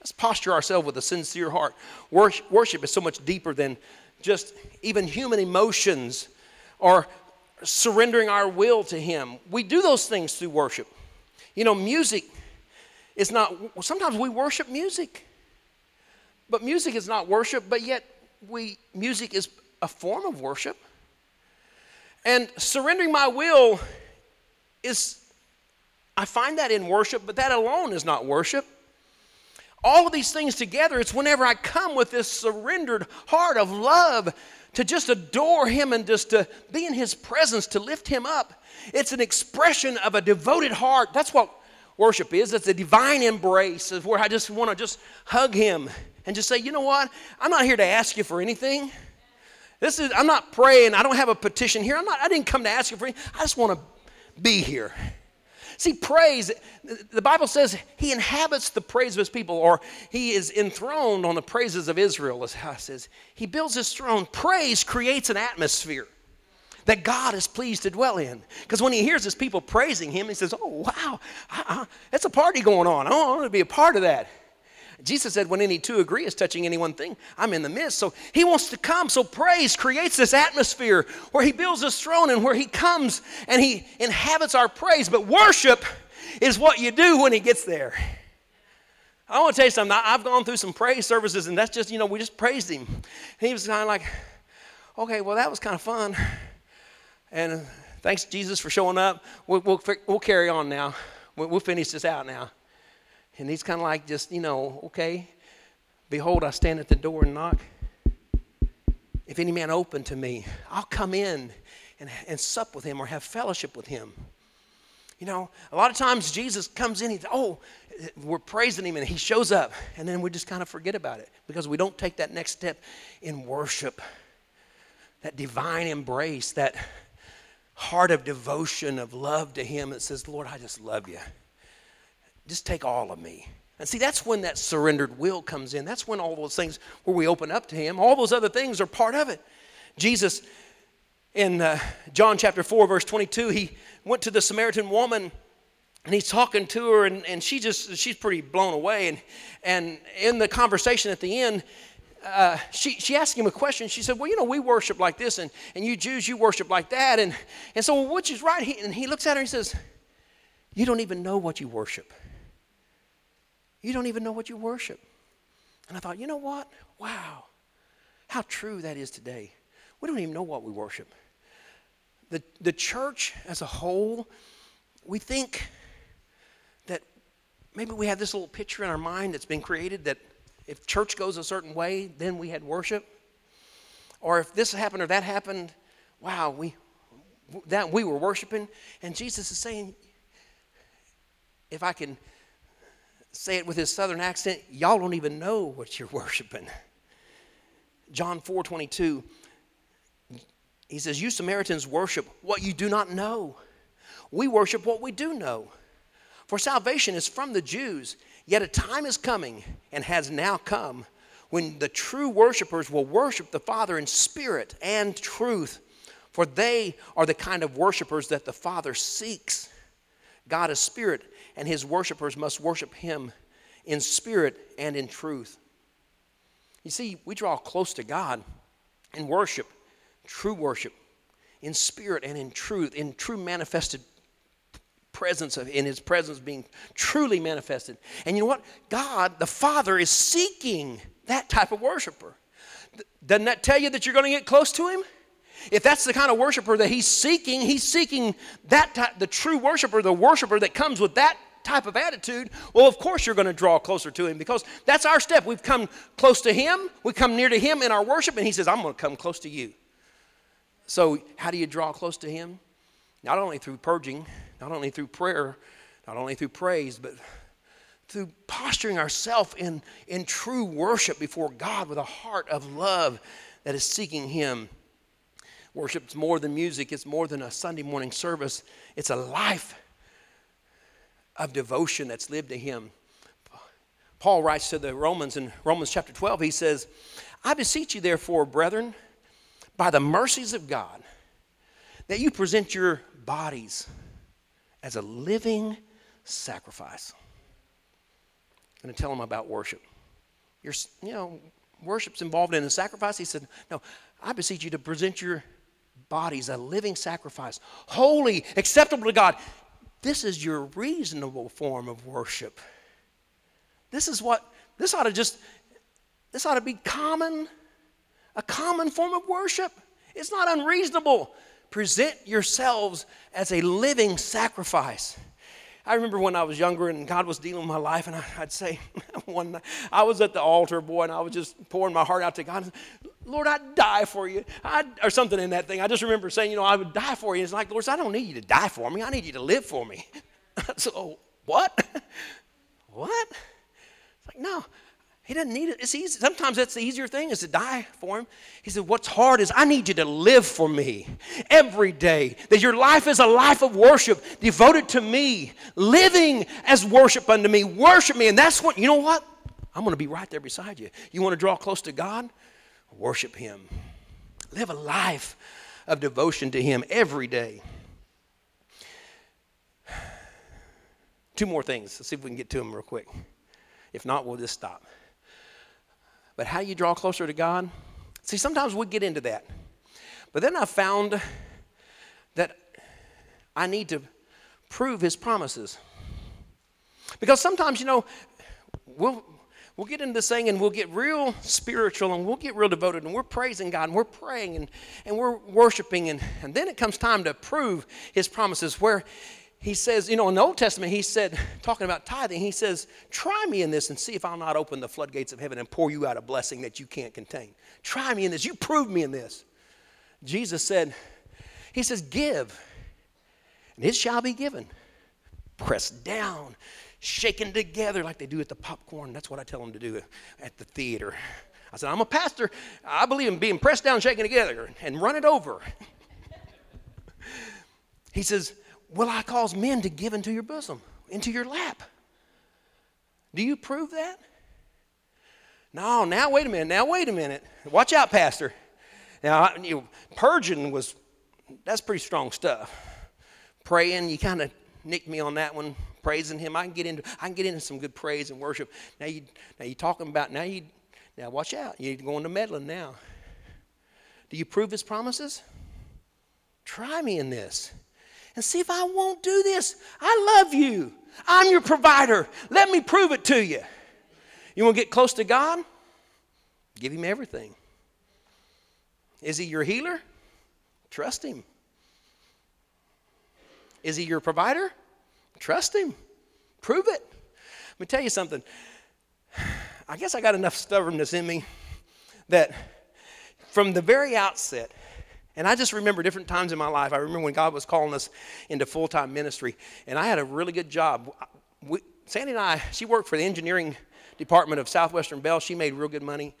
Let's posture ourselves with a sincere heart. Worship is so much deeper than just even human emotions or surrendering our will to Him. We do those things through worship. You know, music is not, sometimes we worship music, but music is not worship, but yet we, music is a form of worship. And surrendering my will is I find that in worship, but that alone is not worship. All of these things together, it's whenever I come with this surrendered heart of love to just adore Him and just to be in His presence, to lift Him up. It's an expression of a devoted heart. That's what worship is. It's a divine embrace of where I just want to just hug Him and just say, you know what? I'm not here to ask you for anything. This is I'm not praying. I don't have a petition here. I'm not. I didn't come to ask you for anything. I just want to be here. See, praise, the Bible says he inhabits the praise of his people, or he is enthroned on the praises of Israel, as it says. He builds his throne. Praise creates an atmosphere that God is pleased to dwell in. Because when he hears his people praising him, he says, Oh, wow, I, it's a party going on. I want to be a part of that. Jesus said, when any two agree is touching any one thing, I'm in the midst. So he wants to come. So praise creates this atmosphere where he builds his throne and where he comes and he inhabits our praise. But worship is what you do when he gets there. I want to tell you something. I've gone through some praise services, and that's just, you know, we just praised him. he was kind of like, okay, well, that was kind of fun. And thanks, Jesus, for showing up. We'll, we'll, we'll carry on now. We'll finish this out now. And he's kind of like, just, you know, okay, behold, I stand at the door and knock. If any man open to me, I'll come in and, and sup with him or have fellowship with him. You know, a lot of times Jesus comes in, he's, oh, we're praising him and he shows up. And then we just kind of forget about it because we don't take that next step in worship, that divine embrace, that heart of devotion, of love to him that says, Lord, I just love you. Just take all of me. And see, that's when that surrendered will comes in. That's when all those things where we open up to him, all those other things are part of it. Jesus, in uh, John chapter 4, verse 22, he went to the Samaritan woman and he's talking to her and, and she just she's pretty blown away and and in the conversation at the end uh, she, she asked him a question she said well you know we worship like this and, and you jews you worship like that and, and so which is right he, and he looks at her and he says you don't even know what you worship you don't even know what you worship. And i thought you know what? Wow. How true that is today. We don't even know what we worship. The, the church as a whole we think that maybe we have this little picture in our mind that's been created that if church goes a certain way, then we had worship. Or if this happened or that happened, wow, we that we were worshiping. And Jesus is saying, if I can say it with his southern accent, y'all don't even know what you're (laughs) worshiping. John 4 22, he says, You Samaritans worship what you do not know. We worship what we do know. For salvation is from the Jews, yet a time is coming and has now come when the true worshipers will worship the Father in spirit and truth, for they are the kind of worshipers that the Father seeks. God is spirit, and his worshipers must worship him in spirit and in truth. You see, we draw close to God in worship, true worship, in spirit and in truth, in true manifested presence of in his presence being truly manifested. And you know what? God, the Father, is seeking that type of worshiper. Doesn't that tell you that you're going to get close to him? If that's the kind of worshiper that he's seeking, he's seeking that type, the true worshiper, the worshiper that comes with that type of attitude, well, of course you're going to draw closer to him because that's our step. We've come close to him, we come near to him in our worship, and he says, I'm going to come close to you. So, how do you draw close to him? Not only through purging, not only through prayer, not only through praise, but through posturing ourselves in, in true worship before God with a heart of love that is seeking Him. Worship's more than music, it's more than a Sunday morning service, it's a life of devotion that's lived to Him. Paul writes to the Romans in Romans chapter 12, he says, I beseech you, therefore, brethren, by the mercies of God, that you present your bodies as a living sacrifice. I'm going to tell them about worship. You're, you know, worship's involved in the sacrifice. He said, No, I beseech you to present your bodies a living sacrifice, holy, acceptable to God. This is your reasonable form of worship. This is what, this ought to just, this ought to be common, a common form of worship. It's not unreasonable present yourselves as a living sacrifice. I remember when I was younger and God was dealing with my life, and I, would say, (laughs) one night, I was at the altar, boy, and I was just pouring my heart out to God. Lord, I'd die for you, I'd, or something in that thing. I just remember saying, you know, I would die for you. And it's like, Lord, I don't need you to die for me. I need you to live for me. (laughs) so, what? (laughs) what? It's like, no, he doesn't need it. It's easy. Sometimes that's the easier thing is to die for him. He said, What's hard is I need you to live for me every day. That your life is a life of worship devoted to me, living as worship unto me. Worship me. And that's what, you know what? I'm going to be right there beside you. You want to draw close to God? Worship Him. Live a life of devotion to Him every day. Two more things. Let's see if we can get to them real quick. If not, we'll just stop. But how you draw closer to God? See, sometimes we get into that. But then I found that I need to prove his promises. Because sometimes, you know, we'll we'll get into this thing and we'll get real spiritual and we'll get real devoted and we're praising God and we're praying and, and we're worshiping and, and then it comes time to prove his promises where he says, you know, in the Old Testament, he said, (laughs) talking about tithing, he says, try me in this and see if I'll not open the floodgates of heaven and pour you out a blessing that you can't contain. Try me in this. You prove me in this. Jesus said, he says, give, and it shall be given. pressed down, shaken together like they do at the popcorn. That's what I tell them to do at the theater. I said, I'm a pastor. I believe in being pressed down, shaken together, and run it over. (laughs) he says, Will I cause men to give into your bosom, into your lap? Do you prove that? No, now wait a minute. Now wait a minute. Watch out, Pastor. Now, you know, purging was, that's pretty strong stuff. Praying, you kind of nicked me on that one. Praising Him, I can get into, I can get into some good praise and worship. Now you, now you talking about, now you, now watch out. You're going to meddling now. Do you prove His promises? Try me in this and see if I won't do this. I love you. I'm your provider. Let me prove it to you. You want to get close to God? Give Him everything. Is He your healer? Trust Him. Is He your provider? Trust Him. Prove it. Let me tell you something. (sighs) I guess I got enough stubbornness in me that from the very outset, and I just remember different times in my life. I remember when God was calling us into full time ministry, and I had a really good job. We, Sandy and I, she worked for the engineering department of Southwestern Bell. She made real good money.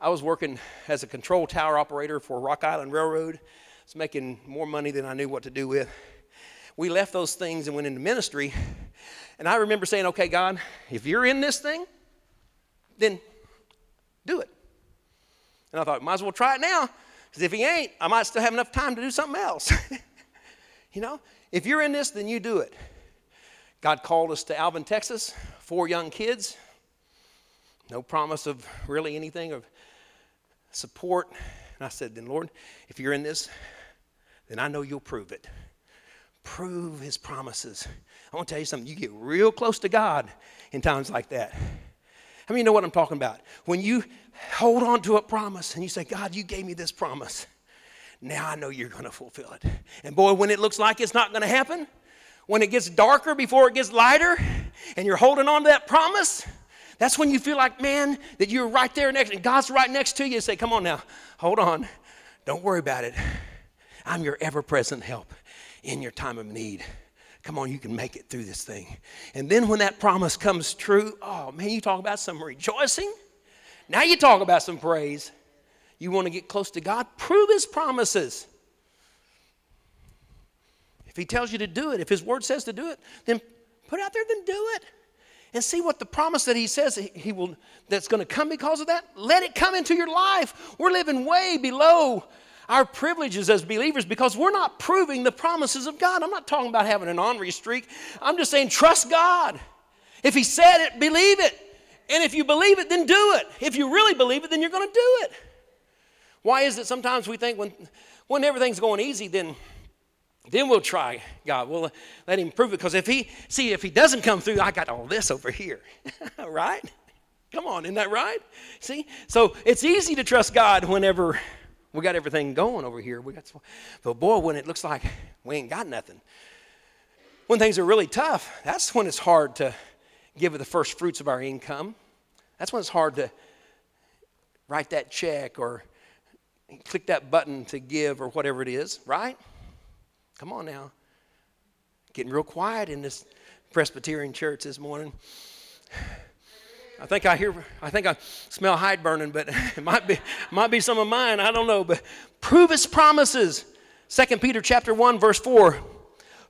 I was working as a control tower operator for Rock Island Railroad. I was making more money than I knew what to do with. We left those things and went into ministry. And I remember saying, okay, God, if you're in this thing, then do it. And I thought, might as well try it now. Because if he ain't, I might still have enough time to do something else. (laughs) you know, if you're in this, then you do it. God called us to Alvin, Texas, four young kids. No promise of really anything of support. And I said, then Lord, if you're in this, then I know you'll prove it. Prove his promises. I want to tell you something. You get real close to God in times like that. How many know what I'm talking about? When you hold on to a promise and you say, God, you gave me this promise. Now I know you're going to fulfill it. And boy, when it looks like it's not going to happen, when it gets darker before it gets lighter, and you're holding on to that promise, that's when you feel like, man, that you're right there next, and God's right next to you and say, Come on now, hold on. Don't worry about it. I'm your ever present help in your time of need. Come on, you can make it through this thing. And then when that promise comes true, oh man, you talk about some rejoicing. Now you talk about some praise. You want to get close to God? Prove His promises. If He tells you to do it, if His Word says to do it, then put out there, then do it. And see what the promise that He says He will that's going to come because of that. Let it come into your life. We're living way below our privileges as believers because we're not proving the promises of God. I'm not talking about having an ornery streak. I'm just saying trust God. If He said it, believe it. And if you believe it, then do it. If you really believe it, then you're going to do it. Why is it sometimes we think when, when everything's going easy, then, then we'll try God. We'll let Him prove it. Because if He, see, if He doesn't come through, I got all this over here. (laughs) right? Come on, isn't that right? See? So it's easy to trust God whenever we got everything going over here. We got, but boy, when it looks like we ain't got nothing, when things are really tough, that's when it's hard to give it the first fruits of our income. That's when it's hard to write that check or click that button to give or whatever it is, right? Come on now. Getting real quiet in this Presbyterian church this morning. I think I hear, I think I smell hide burning, but (laughs) it might be, might be some of mine. I don't know. But prove his promises. Second Peter chapter 1, verse 4.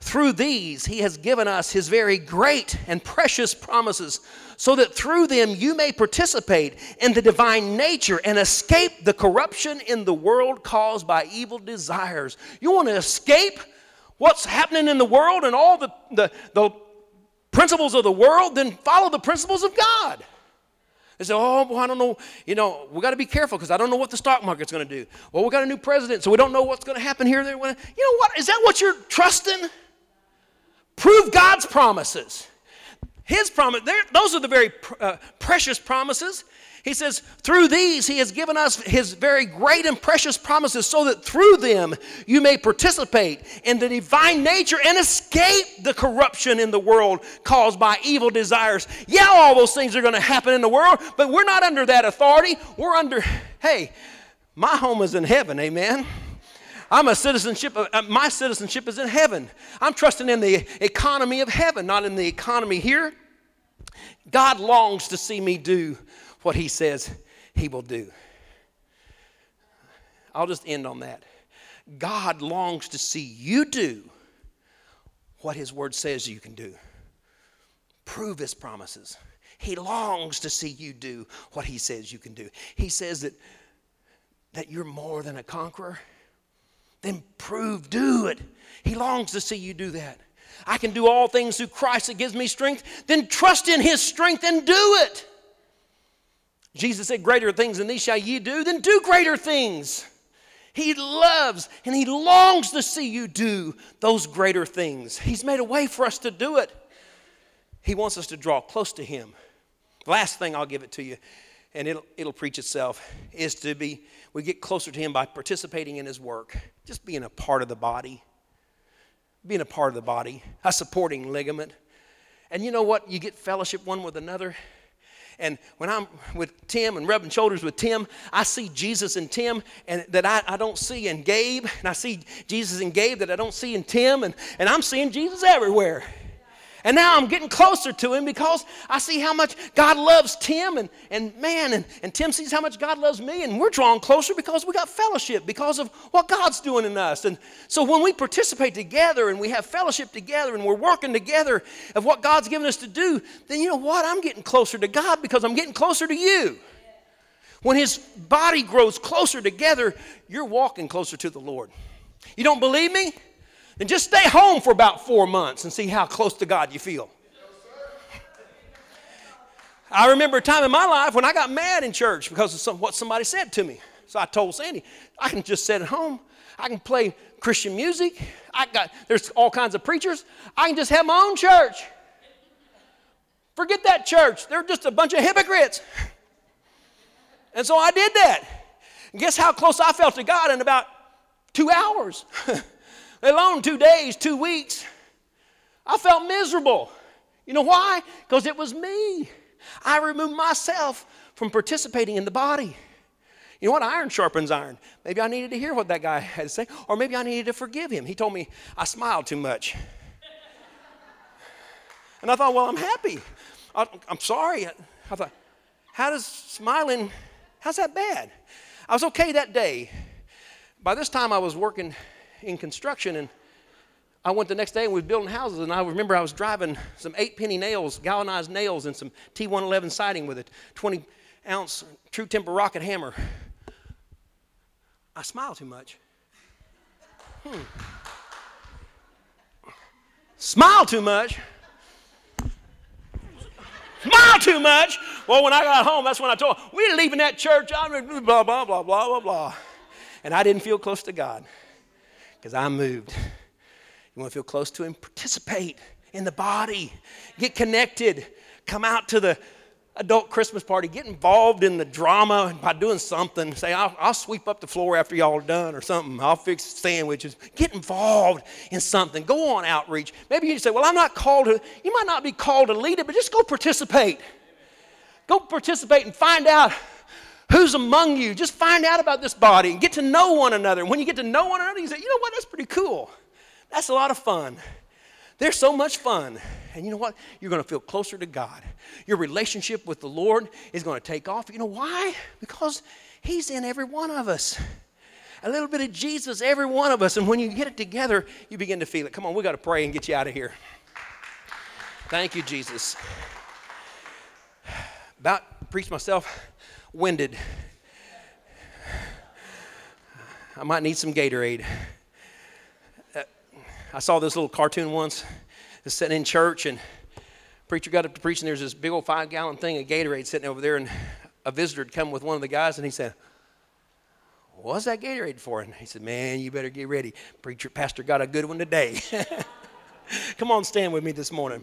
Through these, he has given us his very great and precious promises, so that through them you may participate in the divine nature and escape the corruption in the world caused by evil desires. You want to escape what's happening in the world and all the, the, the principles of the world? Then follow the principles of God. They say, oh, well, I don't know. You know, we got to be careful because I don't know what the stock market's going to do. Well, we got a new president, so we don't know what's going to happen here. There. You know what? Is that what you're trusting? Prove God's promises. His promise, those are the very uh, precious promises. He says, through these, He has given us His very great and precious promises, so that through them you may participate in the divine nature and escape the corruption in the world caused by evil desires. Yeah, all those things are going to happen in the world, but we're not under that authority. We're under, hey, my home is in heaven, amen. I'm a citizenship, of, uh, my citizenship is in heaven. I'm trusting in the economy of heaven, not in the economy here. God longs to see me do what He says He will do. I'll just end on that. God longs to see you do what His Word says you can do. Prove His promises. He longs to see you do what He says you can do. He says that, that you're more than a conqueror. Then prove, do it. He longs to see you do that. I can do all things through Christ that gives me strength. Then trust in His strength and do it. Jesus said, Greater things than these shall ye do, then do greater things. He loves and He longs to see you do those greater things. He's made a way for us to do it. He wants us to draw close to Him. Last thing I'll give it to you, and it'll, it'll preach itself, is to be, we get closer to Him by participating in His work, just being a part of the body. Being a part of the body, a supporting ligament. And you know what? You get fellowship one with another. And when I'm with Tim and rubbing shoulders with Tim, I see Jesus in Tim and that I, I don't see in Gabe. And I see Jesus in Gabe that I don't see in Tim. And, and I'm seeing Jesus everywhere. And now I'm getting closer to him because I see how much God loves Tim and, and man, and, and Tim sees how much God loves me, and we're drawn closer because we got fellowship, because of what God's doing in us. And so when we participate together and we have fellowship together and we're working together of what God's given us to do, then you know what? I'm getting closer to God because I'm getting closer to you. When his body grows closer together, you're walking closer to the Lord. You don't believe me? Then just stay home for about four months and see how close to God you feel. I remember a time in my life when I got mad in church because of some, what somebody said to me. So I told Sandy, I can just sit at home. I can play Christian music. I got there's all kinds of preachers. I can just have my own church. Forget that church. They're just a bunch of hypocrites. And so I did that. And guess how close I felt to God in about two hours? (laughs) let alone two days, two weeks. I felt miserable. You know why? Because it was me. I removed myself from participating in the body. You know what? Iron sharpens iron. Maybe I needed to hear what that guy had to say, or maybe I needed to forgive him. He told me I smiled too much. And I thought, well, I'm happy. I, am sorry. I thought, how does smiling, how's that bad? I was okay that day. By this time, I was working in construction and I went the next day and we were building houses, and I remember I was driving some eight penny nails, galvanized nails, and some T111 siding with a 20 ounce true temper rocket hammer. I smile too much. Hmm. Smile too much. Smile too much. Well, when I got home, that's when I told we're leaving that church. I'm blah, blah, blah, blah, blah, blah. And I didn't feel close to God because I moved. You want to feel close to Him? Participate in the body, get connected, come out to the adult Christmas party, get involved in the drama by doing something. Say, I'll, I'll, sweep up the floor after y'all are done or something. I'll fix sandwiches. Get involved in something. Go on outreach. Maybe you say, Well, I'm not called to, you might not be called to lead it, but just go participate. Go participate and find out Who's among you? Just find out about this body and get to know one another. And when you get to know one another, you say, you know what? That's pretty cool. That's a lot of fun. There's so much fun. And you know what? You're going to feel closer to God. Your relationship with the Lord is going to take off. You know why? Because He's in every one of us. A little bit of Jesus, every one of us. And when you get it together, you begin to feel it. Come on, we got to pray and get you out of here. Thank you, Jesus. About preach myself winded. I might need some Gatorade. Uh, I saw this little cartoon once. It's sitting in church, and preacher got up to preach, and there's this big old five gallon thing of Gatorade sitting over there, and a visitor had come with one of the guys, and he said, What's that Gatorade for? And he said, Man, you better get ready. Preacher, pastor got a good one today. (laughs) Come on, stand with me this morning.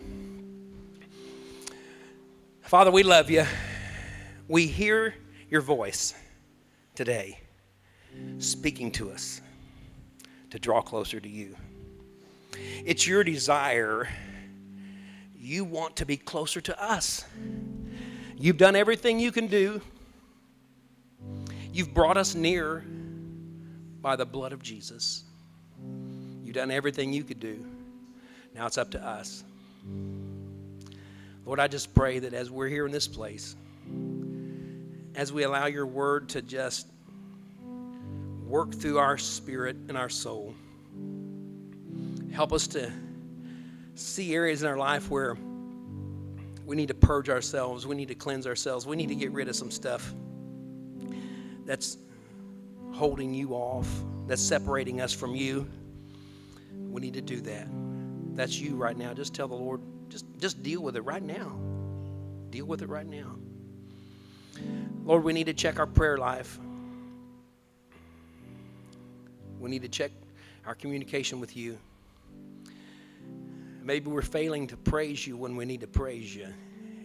Father, we love you. We hear your voice today speaking to us to draw closer to you. It's your desire. You want to be closer to us. You've done everything you can do. You've brought us near by the blood of Jesus. You've done everything you could do. Now it's up to us. Lord, I just pray that as we're here in this place, as we allow your word to just work through our spirit and our soul, help us to see areas in our life where we need to purge ourselves, we need to cleanse ourselves, we need to get rid of some stuff that's holding you off, that's separating us from you. We need to do that. That's you right now. Just tell the Lord, just, just deal with it right now. Deal with it right now. Lord, we need to check our prayer life. We need to check our communication with you. Maybe we're failing to praise you when we need to praise you.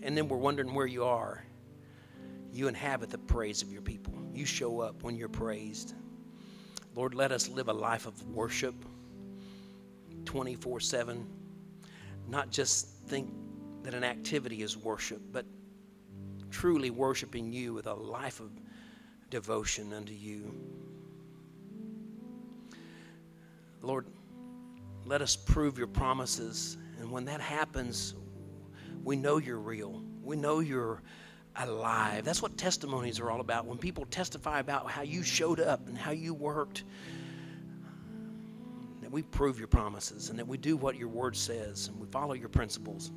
And then we're wondering where you are. You inhabit the praise of your people. You show up when you're praised. Lord, let us live a life of worship 24 7. Not just think that an activity is worship, but truly worshiping you with a life of devotion unto you. Lord, let us prove your promises. And when that happens, we know you're real. We know you're alive. That's what testimonies are all about. When people testify about how you showed up and how you worked, that we prove your promises and that we do what your word says and we follow your principles.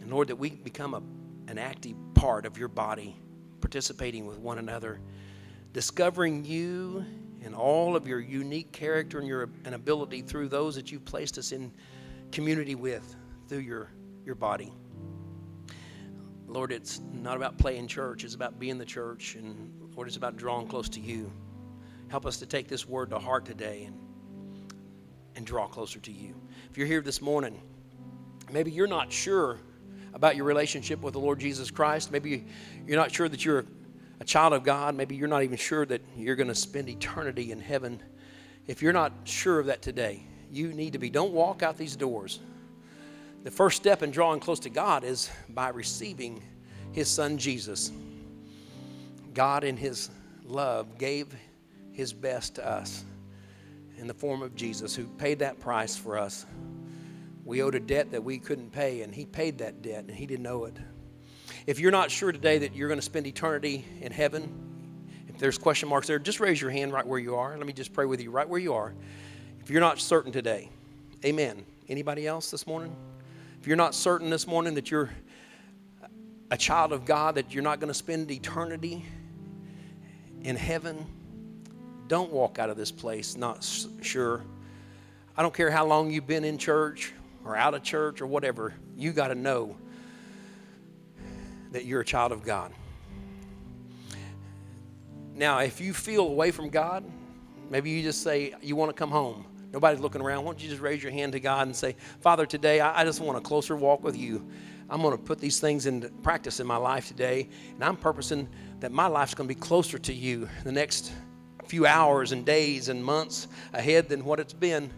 And Lord, that we become a, an active part of your body, participating with one another, discovering you and all of your unique character and your and ability through those that you've placed us in community with through your, your body. Lord, it's not about playing church, it's about being the church. And Lord, it's about drawing close to you. Help us to take this word to heart today and, and draw closer to you. If you're here this morning, maybe you're not sure about your relationship with the Lord Jesus Christ. Maybe you're not sure that you're a child of God. Maybe you're not even sure that you're going to spend eternity in heaven. If you're not sure of that today, you need to be. Don't walk out these doors the first step in drawing close to God is by receiving His Son Jesus. God, in His love, gave His best to us in the form of Jesus, who paid that price for us. We owed a debt that we couldn't pay, and He paid that debt, and He didn't know it. If you're not sure today that you're going to spend eternity in heaven, if there's question marks there, just raise your hand right where you are. Let me just pray with you right where you are. If you're not certain today, amen. Anybody else this morning? If you're not certain this morning that you're a child of God, that you're not going to spend eternity in heaven, don't walk out of this place not sure. I don't care how long you've been in church or out of church or whatever, you got to know that you're a child of God. Now, if you feel away from God, maybe you just say you want to come home. Nobody's looking around. Why don't you just raise your hand to God and say, Father, today I, I just want a closer walk with you. I'm going to put these things into practice in my life today, and I'm purposing that my life's going to be closer to you the next few hours and days and months ahead than what it's been.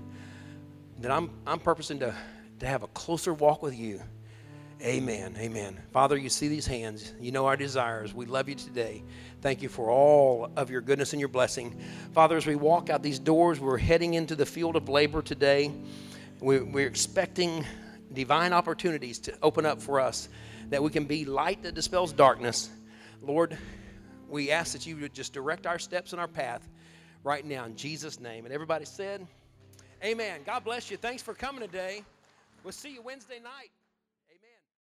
That I'm, I'm purposing to, to have a closer walk with you. Amen. Amen. Father, you see these hands. You know our desires. We love you today. Thank you for all of your goodness and your blessing. Father, as we walk out these doors, we're heading into the field of labor today. We're expecting divine opportunities to open up for us that we can be light that dispels darkness. Lord, we ask that you would just direct our steps and our path right now in Jesus' name. And everybody said, Amen. God bless you. Thanks for coming today. We'll see you Wednesday night.